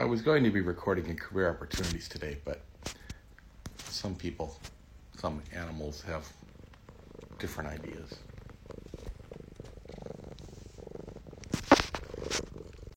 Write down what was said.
I was going to be recording in career opportunities today, but some people, some animals have different ideas.